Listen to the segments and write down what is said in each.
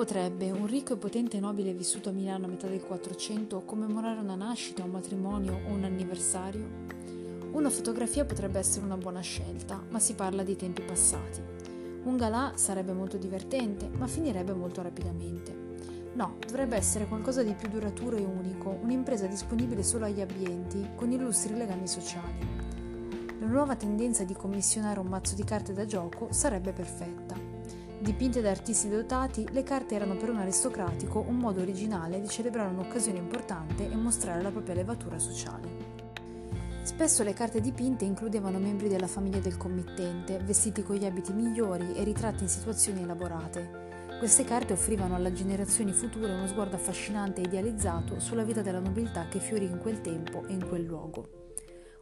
potrebbe un ricco e potente nobile vissuto a Milano a metà del 400 commemorare una nascita, un matrimonio o un anniversario? Una fotografia potrebbe essere una buona scelta, ma si parla di tempi passati. Un galà sarebbe molto divertente, ma finirebbe molto rapidamente. No, dovrebbe essere qualcosa di più duraturo e unico, un'impresa disponibile solo agli abbienti, con illustri legami sociali. La nuova tendenza di commissionare un mazzo di carte da gioco sarebbe perfetta. Dipinte da artisti dotati, le carte erano per un aristocratico un modo originale di celebrare un'occasione importante e mostrare la propria levatura sociale. Spesso le carte dipinte includevano membri della famiglia del committente, vestiti con gli abiti migliori e ritratti in situazioni elaborate. Queste carte offrivano alle generazioni future uno sguardo affascinante e idealizzato sulla vita della nobiltà che fiorì in quel tempo e in quel luogo.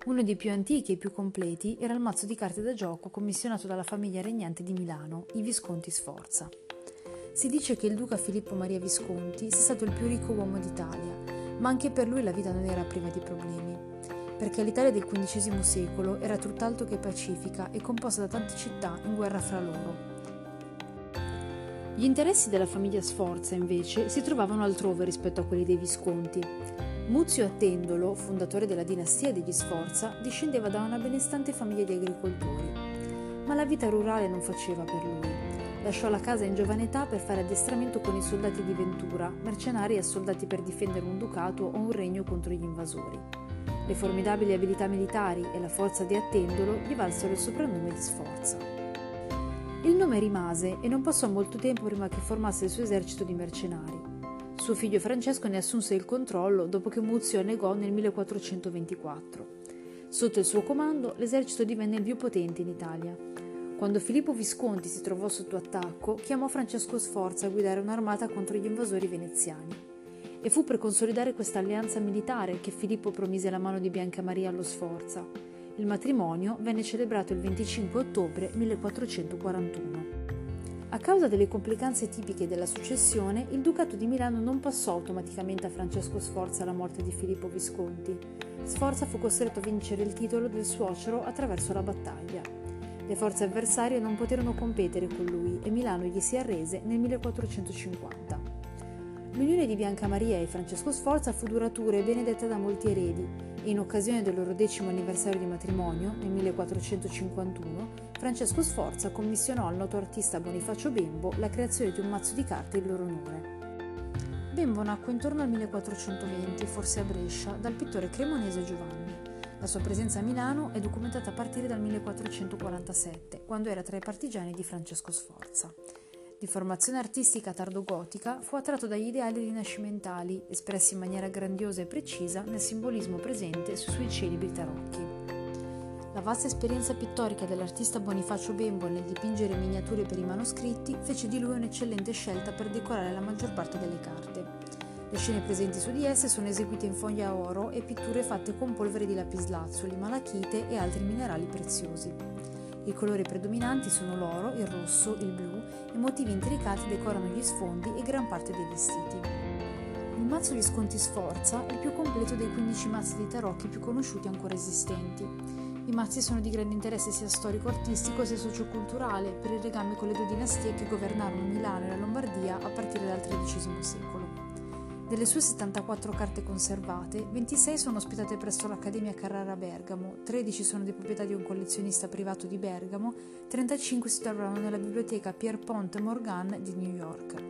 Uno dei più antichi e più completi era il mazzo di carte da gioco commissionato dalla famiglia regnante di Milano, i Visconti Sforza. Si dice che il duca Filippo Maria Visconti sia stato il più ricco uomo d'Italia, ma anche per lui la vita non era priva di problemi, perché l'Italia del XV secolo era tutt'altro che pacifica e composta da tante città in guerra fra loro. Gli interessi della famiglia Sforza, invece, si trovavano altrove rispetto a quelli dei Visconti. Muzio Attendolo, fondatore della dinastia degli Sforza, discendeva da una benestante famiglia di agricoltori. Ma la vita rurale non faceva per lui. Lasciò la casa in giovane età per fare addestramento con i soldati di Ventura, mercenari e soldati per difendere un ducato o un regno contro gli invasori. Le formidabili abilità militari e la forza di Attendolo gli valsero il soprannome di Sforza. Il nome rimase e non passò molto tempo prima che formasse il suo esercito di mercenari. Suo figlio Francesco ne assunse il controllo dopo che Muzio annegò nel 1424. Sotto il suo comando l'esercito divenne il più potente in Italia. Quando Filippo Visconti si trovò sotto attacco, chiamò Francesco Sforza a guidare un'armata contro gli invasori veneziani. E fu per consolidare questa alleanza militare che Filippo promise la mano di Bianca Maria allo Sforza. Il matrimonio venne celebrato il 25 ottobre 1441. A causa delle complicanze tipiche della successione, il Ducato di Milano non passò automaticamente a Francesco Sforza alla morte di Filippo Visconti. Sforza fu costretto a vincere il titolo del suocero attraverso la battaglia. Le forze avversarie non poterono competere con lui e Milano gli si arrese nel 1450. L'unione di Bianca Maria e Francesco Sforza fu duratura e benedetta da molti eredi e in occasione del loro decimo anniversario di matrimonio, nel 1451, Francesco Sforza commissionò al noto artista Bonifacio Bembo la creazione di un mazzo di carte in loro onore. Bembo nacque intorno al 1420, forse a Brescia, dal pittore cremonese Giovanni. La sua presenza a Milano è documentata a partire dal 1447, quando era tra i partigiani di Francesco Sforza. Di formazione artistica tardogotica, fu attratto dagli ideali rinascimentali, espressi in maniera grandiosa e precisa nel simbolismo presente sui suoi celebri tarocchi. La vasta esperienza pittorica dell'artista Bonifacio Bembo nel dipingere miniature per i manoscritti fece di lui un'eccellente scelta per decorare la maggior parte delle carte. Le scene presenti su di esse sono eseguite in foglia oro e pitture fatte con polvere di lapislazzuli, malachite e altri minerali preziosi. I colori predominanti sono l'oro, il rosso, il blu e motivi intricati decorano gli sfondi e gran parte dei vestiti. Il mazzo Visconti Sforza è il più completo dei 15 mazzi di tarocchi più conosciuti ancora esistenti. I mazzi sono di grande interesse sia storico-artistico sia socioculturale per il legame con le due dinastie che governarono Milano e la Lombardia a partire dal XIII secolo. Delle sue 74 carte conservate, 26 sono ospitate presso l'Accademia Carrara Bergamo, 13 sono di proprietà di un collezionista privato di Bergamo, 35 si trovano nella biblioteca Pierpont Morgan di New York.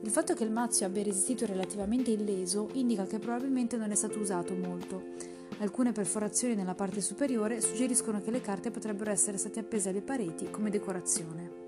Il fatto che il mazzo abbia resistito relativamente illeso indica che probabilmente non è stato usato molto, Alcune perforazioni nella parte superiore suggeriscono che le carte potrebbero essere state appese alle pareti come decorazione.